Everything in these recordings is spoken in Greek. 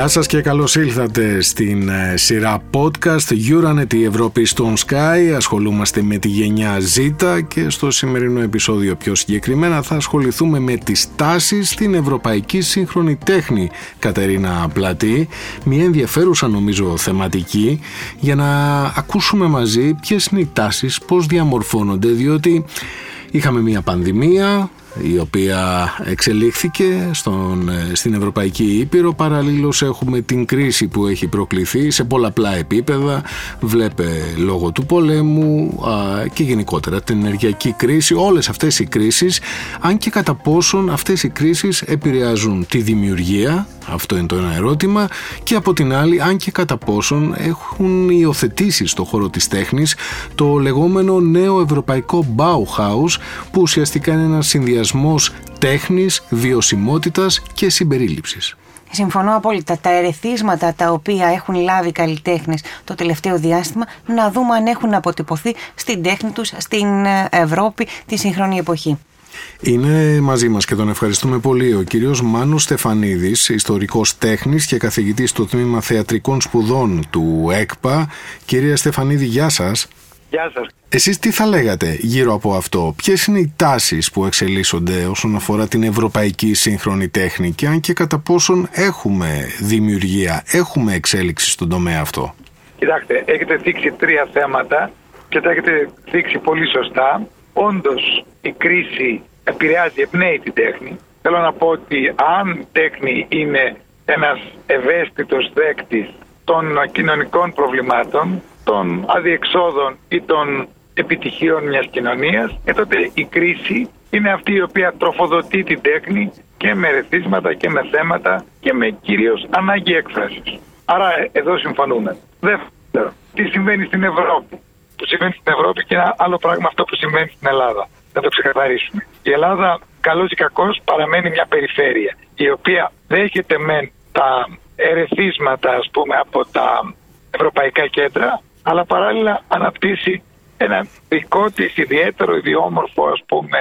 Γεια σας και καλώς ήλθατε στην ε, σειρά podcast Euronet η Ευρώπη στον Sky. Ασχολούμαστε με τη γενιά Z και στο σημερινό επεισόδιο πιο συγκεκριμένα θα ασχοληθούμε με τις τάσεις στην ευρωπαϊκή σύγχρονη τέχνη Κατερίνα Πλατή. Μια ενδιαφέρουσα νομίζω θεματική για να ακούσουμε μαζί ποιες είναι οι τάσεις, πώς διαμορφώνονται διότι είχαμε μια πανδημία, η οποία εξελίχθηκε στον, ε, στην Ευρωπαϊκή Ήπειρο. Παραλλήλως έχουμε την κρίση που έχει προκληθεί σε πολλαπλά επίπεδα. Βλέπε λόγω του πολέμου και γενικότερα την ενεργειακή κρίση όλες αυτές οι κρίσεις αν και κατά πόσον αυτές οι κρίσεις επηρεάζουν τη δημιουργία αυτό είναι το ένα ερώτημα και από την άλλη αν και κατά πόσον έχουν υιοθετήσει στο χώρο της τέχνης το λεγόμενο νέο ευρωπαϊκό Bauhaus που ουσιαστικά είναι ένας συνδυασμός τέχνης, βιωσιμότητας και συμπερίληψης. Συμφωνώ απόλυτα. Τα ερεθίσματα τα οποία έχουν λάβει καλλιτέχνες το τελευταίο διάστημα, να δούμε αν έχουν αποτυπωθεί στην τέχνη τους στην Ευρώπη τη σύγχρονη εποχή. Είναι μαζί μας και τον ευχαριστούμε πολύ ο κύριος Μάνος Στεφανίδης, ιστορικός τέχνης και καθηγητής στο Τμήμα Θεατρικών Σπουδών του ΕΚΠΑ. Κυρία Στεφανίδη, γεια σας. Γεια σας. Εσείς τι θα λέγατε γύρω από αυτό, ποιες είναι οι τάσεις που εξελίσσονται όσον αφορά την ευρωπαϊκή σύγχρονη τέχνη και αν και κατά πόσον έχουμε δημιουργία, έχουμε εξέλιξη στον τομέα αυτό; Κοιτάξτε, έχετε δείξει τρία θέματα και τα έχετε δείξει πολύ σωστά. Όντως η κρίση επηρεάζει, εμπνέει την τέχνη. Θέλω να πω ότι αν η τέχνη είναι ένας ευαίσθητος δέκτης των κοινωνικών προβλημάτων, των αδιεξόδων ή των επιτυχίων μιας κοινωνίας, ε, τότε η κρίση είναι αυτή η οποία τροφοδοτεί την τέχνη και με ρεθίσματα και με θέματα και με κυρίως ανάγκη έκφρασης. Άρα ε, εδώ συμφωνούμε. Δεύτερο, τι συμβαίνει στην Ευρώπη; Που συμβαίνει στην Ευρώπη και ένα άλλο πράγμα αυτό που συμβαίνει στην Ελλάδα να το ξεκαθαρίσουμε. Η Ελλάδα, καλός ή κακός, παραμένει μια περιφέρεια η οποία δέχεται μεν τα ερεθίσματα ας πούμε από τα ευρωπαϊκά κέντρα αλλά παράλληλα αναπτύσσει ένα δικό της ιδιαίτερο ιδιόμορφο ας πούμε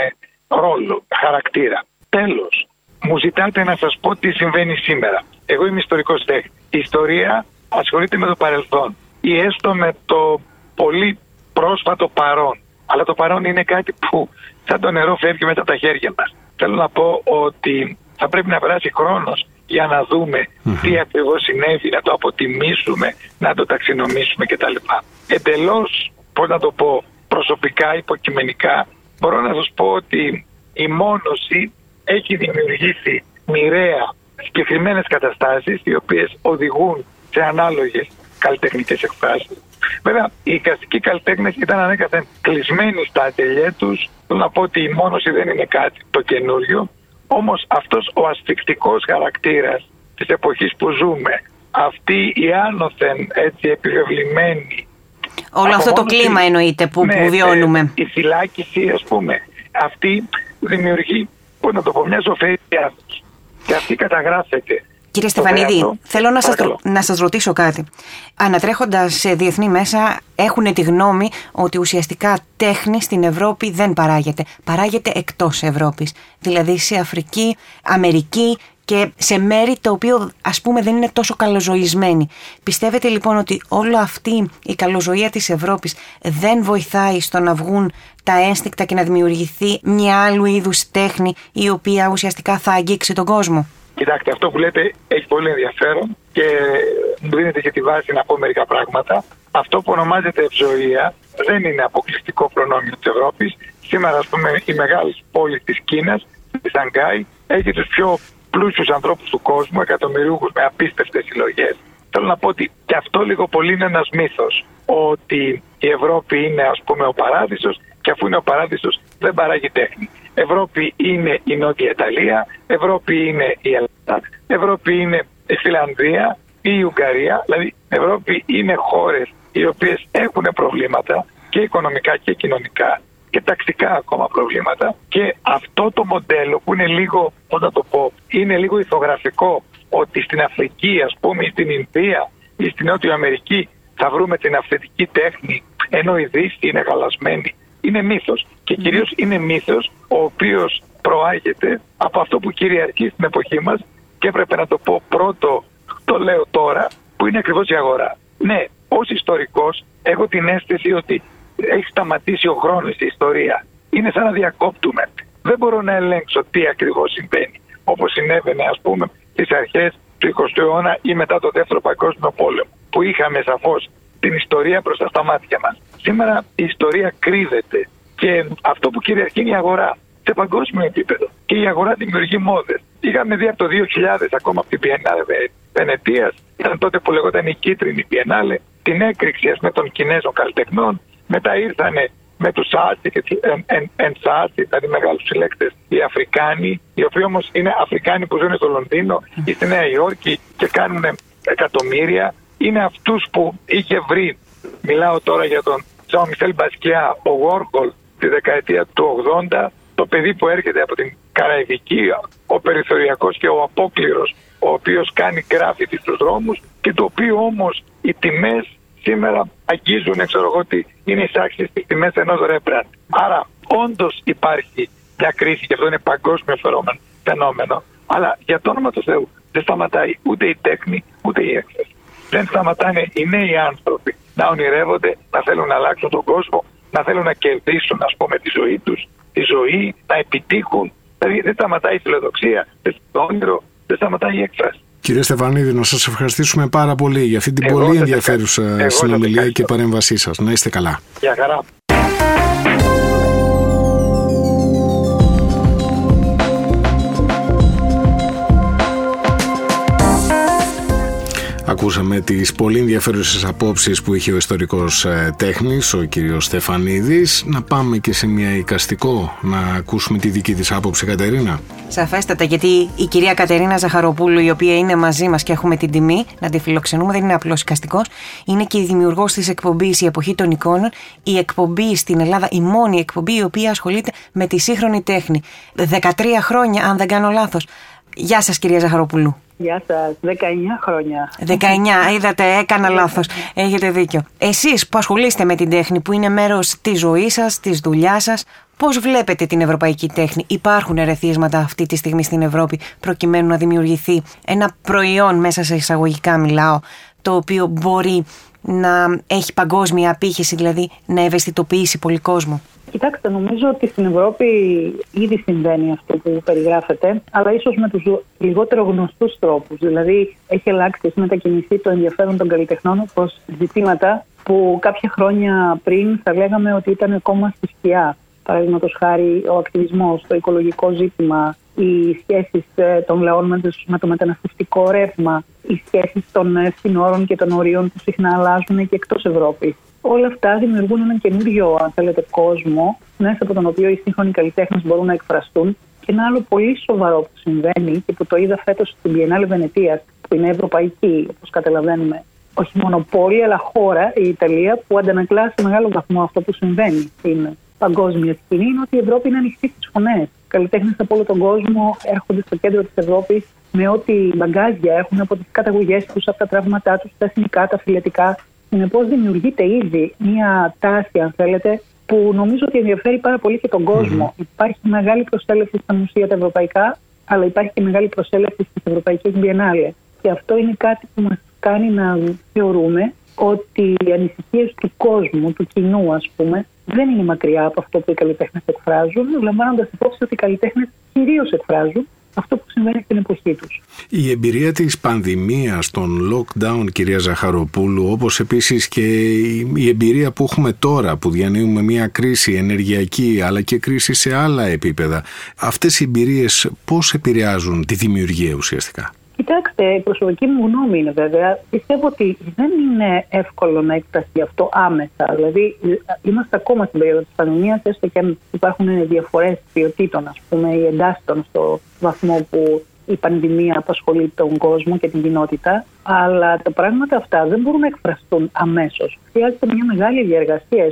ρόλο, χαρακτήρα. Τέλος, μου ζητάτε να σας πω τι συμβαίνει σήμερα. Εγώ είμαι ιστορικός τέχνης. Η ιστορία ασχολείται με το παρελθόν ή έστω με το πολύ πρόσφατο παρόν. Αλλά το παρόν είναι κάτι που σαν το νερό φεύγει μετά τα χέρια μας. Θέλω να πω ότι θα πρέπει να περάσει χρόνος για να δούμε τι ακριβώς συνέβη, να το αποτιμήσουμε, να το ταξινομήσουμε κτλ. Εντελώς, πώς να το πω, προσωπικά, υποκειμενικά, μπορώ να σας πω ότι η μόνωση έχει δημιουργήσει μοιραία συγκεκριμένες καταστάσεις οι οποίες οδηγούν σε ανάλογες καλλιτεχνικές εκφράσεις. Βέβαια, οι κλασικοί καλλιτέχνες ήταν ανέκαθεν κλεισμένοι στα ατελιέ τους. Θέλω να πω ότι η μόνωση δεν είναι κάτι το καινούριο. Όμως αυτός ο ασφικτικός χαρακτήρας της εποχής που ζούμε, αυτή η άνωθεν έτσι επιβεβλημένη. Όλο αυτό το κλίμα εννοείται που, ναι, που βιώνουμε. η φυλάκιση, ας πούμε, αυτή δημιουργεί, πώς να το πω, μια ζωφέρεια και αυτή καταγράφεται Κύριε Στεφανίδη, θέλω να σας, να σας ρωτήσω κάτι. Ανατρέχοντας σε διεθνή μέσα, έχουν τη γνώμη ότι ουσιαστικά τέχνη στην Ευρώπη δεν παράγεται. Παράγεται εκτός Ευρώπης. Δηλαδή σε Αφρική, Αμερική και σε μέρη το οποίο ας πούμε δεν είναι τόσο καλοζωισμένη. Πιστεύετε λοιπόν ότι όλη αυτή η καλοζωία της Ευρώπης δεν βοηθάει στο να βγουν τα ένστικτα και να δημιουργηθεί μια άλλου είδους τέχνη η οποία ουσιαστικά θα αγγίξει τον κόσμο; Κοιτάξτε, αυτό που λέτε έχει πολύ ενδιαφέρον και μου δίνετε και τη βάση να πω μερικά πράγματα. Αυτό που ονομάζεται ευζοία δεν είναι αποκλειστικό προνόμιο της Ευρώπης. Σήμερα, ας πούμε, η μεγάλη πόλη της Κίνας, της Σανγκάη, έχει τους πιο πλούσιους ανθρώπους του κόσμου, εκατομμυρίουχους με απίστευτες συλλογές. Θέλω να πω ότι και αυτό λίγο πολύ είναι ένας μύθος. Ότι η Ευρώπη είναι, ας πούμε, ο παράδεισος και αφού είναι ο παράδεισος δεν παράγει τέχνη. Ευρώπη είναι η Νότια Ιταλία, Ευρώπη είναι η Ελλάδα, Ευρώπη είναι η Φιλανδία ή η Ουγγαρία. Δηλαδή, Ευρώπη είναι χώρες οι οποίες έχουν προβλήματα και οικονομικά και κοινωνικά και ταξικά ακόμα προβλήματα. Και αυτό το μοντέλο που είναι λίγο, πώς να το πω, είναι λίγο ηθογραφικό ότι στην Αφρική, ας πούμε, ή στην Ινδία ή στην Νότια Αμερική θα βρούμε την αυθεντική τέχνη, ενώ η Δύση είναι γαλασμένη είναι μύθος και κυρίως είναι μύθος ο οποίος προάγεται από αυτό που κυριαρχεί στην εποχή μας και έπρεπε να το πω πρώτο το λέω τώρα που είναι ακριβώς η αγορά. Ναι, ως ιστορικός έχω την αίσθηση ότι έχει σταματήσει ο χρόνος η ιστορία. Είναι σαν να διακόπτουμε. Δεν μπορώ να ελέγξω τι ακριβώς συμβαίνει. Όπως συνέβαινε, ας πούμε, στις αρχές του 20ου αιώνα ή μετά το Δεύτερο Παγκόσμιο Πόλεμο, που είχαμε σαφώς την ιστορία μπροστά στα μάτια μας. Σήμερα η ιστορία κρύβεται και αυτό που κυριαρχεί είναι η αγορά σε παγκόσμιο επίπεδο. Και η αγορά δημιουργεί μόδες. Είχαμε δει από το 2000 ακόμα από την Πιενάλε Βενετίας, ήταν τότε που λεγόταν η κίτρινη Πιενάλε, την έκρηξη με των Κινέζων καλλιτεχνών. Μετά ήρθανε με τους Saatchi και τους and Saatchi, δηλαδή μεγάλους συλλέκτες, οι Αφρικάνοι, οι οποίοι όμως είναι Αφρικάνοι που ζουν στο Λονδίνο ή στη Νέα Υόρκη και κάνουν εκατομμύρια. Είναι αυτούς που είχε βρει, μιλάω τώρα για τον Ζαν Μισέλ Μπασκιά, ο Γουόρχολ τη δεκαετία του 80, το παιδί που έρχεται από την Καραϊβική, ο περιθωριακός και ο απόκληρος, ο οποίος κάνει γκράφιτι στους δρόμους και το οποίο όμως οι τιμές σήμερα αγγίζουν, ξέρω εγώ, ότι είναι ισάξιες στις τιμές ενός Ρέμπραντ. Άρα όντως υπάρχει μια κρίση και αυτό είναι παγκόσμιο φαινόμενο. Αλλά για το όνομα του Θεού δεν σταματάει ούτε η τέχνη ούτε η έκθεση. Δεν σταματάνε οι νέοι άνθρωποι να ονειρεύονται, να θέλουν να αλλάξουν τον κόσμο, να θέλουν να κερδίσουν ας πούμε τη ζωή τους, τη ζωή, να επιτύχουν. Δηλαδή δεν σταματάει η φιλοδοξία, δεν το όνειρο, δεν σταματάει η έκφραση. Κύριε Στεφανίδη, να σας ευχαριστήσουμε πάρα πολύ για αυτή την πολύ ενδιαφέρουσα συνομιλία και παρέμβασή σας. Να είστε καλά. Γεια χαρά. Ακούσαμε τις πολύ ενδιαφέρουσες απόψεις που είχε ο ιστορικός ε, τέχνης, ο κύριος Στεφανίδης. Να πάμε και σε μια εικαστικό να ακούσουμε τη δική της άποψη, Κατερίνα. Σαφέστατα, γιατί η κυρία Κατερίνα Ζαχαροπούλου, η οποία είναι μαζί μας και έχουμε την τιμή να τη φιλοξενούμε, δεν είναι απλώς εικαστικός, είναι και η δημιουργός της εκπομπής «Η Εποχή των Εικόνων», η εκπομπή στην Ελλάδα, η μόνη εκπομπή η οποία ασχολείται με τη σύγχρονη τέχνη. 13 χρόνια, αν δεν κάνω λάθος. Γεια σας κυρία Ζαχαροπούλου. Γεια σας, 19 χρόνια. 19, είδατε, έκανα λάθος. Έχετε δίκιο. Εσείς που ασχολείστε με την τέχνη, που είναι μέρος της ζωής σας, της δουλειάς σας, πώς βλέπετε την ευρωπαϊκή τέχνη, Υπάρχουν ερεθίσματα αυτή τη στιγμή στην Ευρώπη, προκειμένου να δημιουργηθεί ένα προϊόν, μέσα σε εισαγωγικά μιλάω, το οποίο μπορεί να έχει παγκόσμια απήχηση, δηλαδή να ευαισθητοποιήσει πολύ κόσμο; Κοιτάξτε, νομίζω ότι στην Ευρώπη ήδη συμβαίνει αυτό που περιγράφεται, αλλά ίσως με τους λιγότερο γνωστούς τρόπους. Δηλαδή, έχει αλλάξει, έχει μετακινηθεί το ενδιαφέρον των καλλιτεχνών προς ζητήματα που κάποια χρόνια πριν θα λέγαμε ότι ήταν ακόμα στη σκιά. Παραδείγματος χάρη, ο ακτιβισμός, το οικολογικό ζήτημα, οι σχέσεις ε, των λαών με το μεταναστευτικό ρεύμα, οι σχέσεις των ε, συνόρων και των ορίων που συχνά αλλάζουν και εκτός Ευρώπης. Όλα αυτά δημιουργούν έναν καινούριο, αν θέλετε, κόσμο, μέσα από τον οποίο οι σύγχρονοι καλλιτέχνες μπορούν να εκφραστούν. Και ένα άλλο πολύ σοβαρό που συμβαίνει και που το είδα φέτος στην Biennale Βενετίας, που είναι ευρωπαϊκή, όπως καταλαβαίνουμε, όχι μόνο πόλη, αλλά χώρα, η Ιταλία, που αντανακλά σε μεγάλο βαθμό αυτό που συμβαίνει στην παγκόσμια σκηνή, είναι ότι η Ευρώπη είναι ανοιχτή στις φωνές. Καλλιτέχνες από όλο τον κόσμο έρχονται στο κέντρο της Ευρώπης με ό,τι μπαγκάζια έχουν από τις καταγωγές τους, από τα τραύματά τους, τα εθνικά, τα φιλετικά, Συνεπώ, δημιουργείται ήδη μια τάση, αν θέλετε, που νομίζω ότι ενδιαφέρει πάρα πολύ και τον κόσμο. Υπάρχει μεγάλη προσέλευση στα μουσεία τα ευρωπαϊκά, αλλά υπάρχει και μεγάλη προσέλευση στις ευρωπαϊκές Biennale. Και αυτό είναι κάτι που μας κάνει να θεωρούμε ότι οι ανησυχίες του κόσμου, του κοινού, ας πούμε, δεν είναι μακριά από αυτό που οι καλλιτέχνες εκφράζουν, λαμβάνοντας υπόψη ότι οι καλλιτέχνες κυρίως εκφράζουν αυτό που συμβαίνει στην εποχή τους. Η εμπειρία της πανδημίας, των lockdown, κυρία Ζαχαροπούλου, όπως επίσης και η εμπειρία που έχουμε τώρα, που διανύουμε μια κρίση ενεργειακή, αλλά και κρίση σε άλλα επίπεδα, αυτές οι εμπειρίες πώς επηρεάζουν τη δημιουργία ουσιαστικά; Κοιτάξτε, η προσωπική μου γνώμη είναι βέβαια. Πιστεύω ότι δεν είναι εύκολο να εκφραστεί αυτό άμεσα. Δηλαδή, είμαστε ακόμα στην περίοδο της πανδημίας, έστω και αν υπάρχουν διαφορές ποιοτήτων, ας πούμε, ή εντάστων στο βαθμό που η πανδημία απασχολεί τον κόσμο και την κοινότητα. Αλλά τα πράγματα αυτά δεν μπορούν να εκφραστούν αμέσως. Χρειάζεται μια μεγάλη διαργασία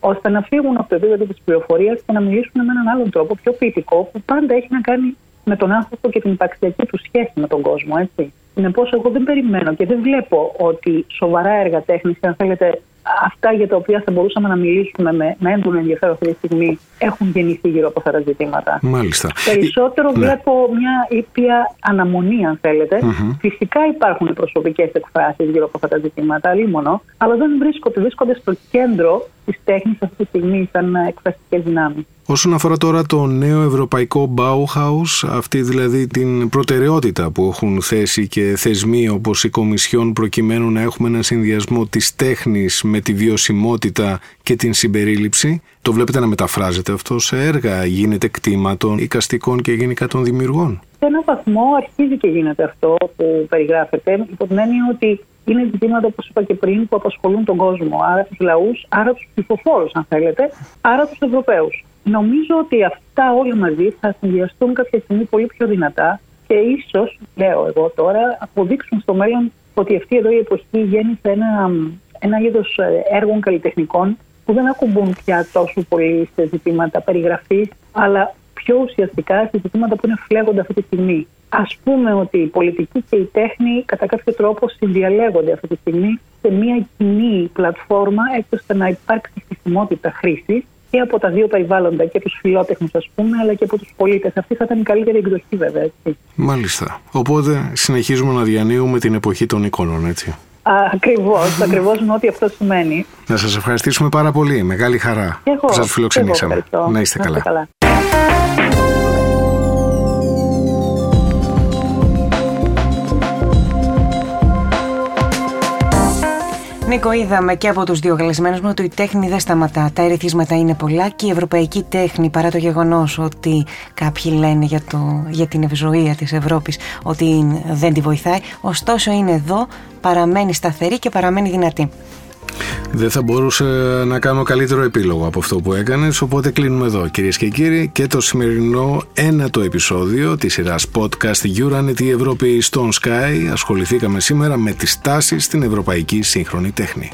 ώστε να φύγουν από το επίπεδο της πληροφορίας και να μιλήσουν με έναν άλλον τρόπο, πιο ποιητικό, που πάντα έχει να κάνει με τον άνθρωπο και την υπαρξιακή του σχέση με τον κόσμο, έτσι. Συνεπώ, εγώ δεν περιμένω και δεν βλέπω ότι σοβαρά έργα τέχνης, αν θέλετε, αυτά για τα οποία θα μπορούσαμε να μιλήσουμε με, με έντονο ενδιαφέρον αυτή τη στιγμή έχουν γεννηθεί γύρω από αυτά τα ζητήματα. Μάλιστα. Περισσότερο ναι. βλέπω μια ήπια αναμονή, αν θέλετε. Mm-hmm. Φυσικά υπάρχουν προσωπικές εκφράσεις γύρω από αυτά τα ζητήματα, λίμωνο, αλλά δεν βρίσκονται, βρίσκονται στο κέντρο της τέχνης αυτή τη στιγμή σαν εκφραστικές δυνάμεις. Όσον αφορά τώρα το νέο ευρωπαϊκό Bauhaus, αυτή δηλαδή την προτεραιότητα που έχουν θέσει και θεσμοί όπως η Κομισιόν προκειμένου να έχουμε ένα συνδυασμό της τέχνης με τη βιωσιμότητα και την συμπερίληψη, το βλέπετε να μεταφράζεται αυτό σε έργα, γίνεται κτήμα των οικαστικών και γενικά των δημιουργών. Σε έναν βαθμό αρχίζει και γίνεται αυτό που περιγράφεται, υπό την έννοια ότι είναι ζητήματα, όπως είπα και πριν, που απασχολούν τον κόσμο. Άρα τους λαούς, άρα τους ψηφοφόρους, αν θέλετε, άρα τους Ευρωπαίους. Νομίζω ότι αυτά όλα μαζί θα συνδυαστούν κάποια στιγμή πολύ πιο δυνατά και ίσως, λέω εγώ τώρα, αποδείξουν στο μέλλον ότι αυτή εδώ η εποχή γέννησε ένα, ένα είδος έργων καλλιτεχνικών που δεν ακουμπούν πια τόσο πολύ σε ζητήματα περιγραφής, αλλά πιο ουσιαστικά σε ζητήματα που είναι φλέγοντα αυτή τη στιγμή. Α πούμε ότι η πολιτική και η τέχνη κατά κάποιο τρόπο συνδιαλέγονται αυτή τη στιγμή σε μια κοινή πλατφόρμα έτσι ώστε να υπάρξει χρησιμότητα χρήσης και από τα δύο περιβάλλοντα, και τους φιλότεχνους, ας πούμε, αλλά και από τους πολίτες. Αυτή θα ήταν η καλύτερη εκδοχή, βέβαια. Έτσι. Μάλιστα. Οπότε συνεχίζουμε να διανύουμε την εποχή των εικόνων, έτσι. Ακριβώς, ακριβώς με ό,τι αυτό σημαίνει. Να σας ευχαριστήσουμε πάρα πολύ. Μεγάλη χαρά που σας φιλοξενήσαμε. Να είστε καλά. καλά. Νίκο, είδαμε και από τους δύο καλεσμένους μου ότι η τέχνη δεν σταματά. Τα ερεθίσματα είναι πολλά και η ευρωπαϊκή τέχνη, παρά το γεγονός ότι κάποιοι λένε για, το, για την ευζοία της Ευρώπης ότι δεν τη βοηθάει, ωστόσο είναι εδώ, παραμένει σταθερή και παραμένει δυνατή. Δεν θα μπορούσε να κάνω καλύτερο επίλογο από αυτό που έκανες, οπότε κλείνουμε εδώ κυρίες και κύριοι και το σημερινό ένατο επεισόδιο της σειράς podcast Euronet η Ευρώπη στον Sky. Ασχοληθήκαμε σήμερα με τις τάσεις στην ευρωπαϊκή σύγχρονη τέχνη.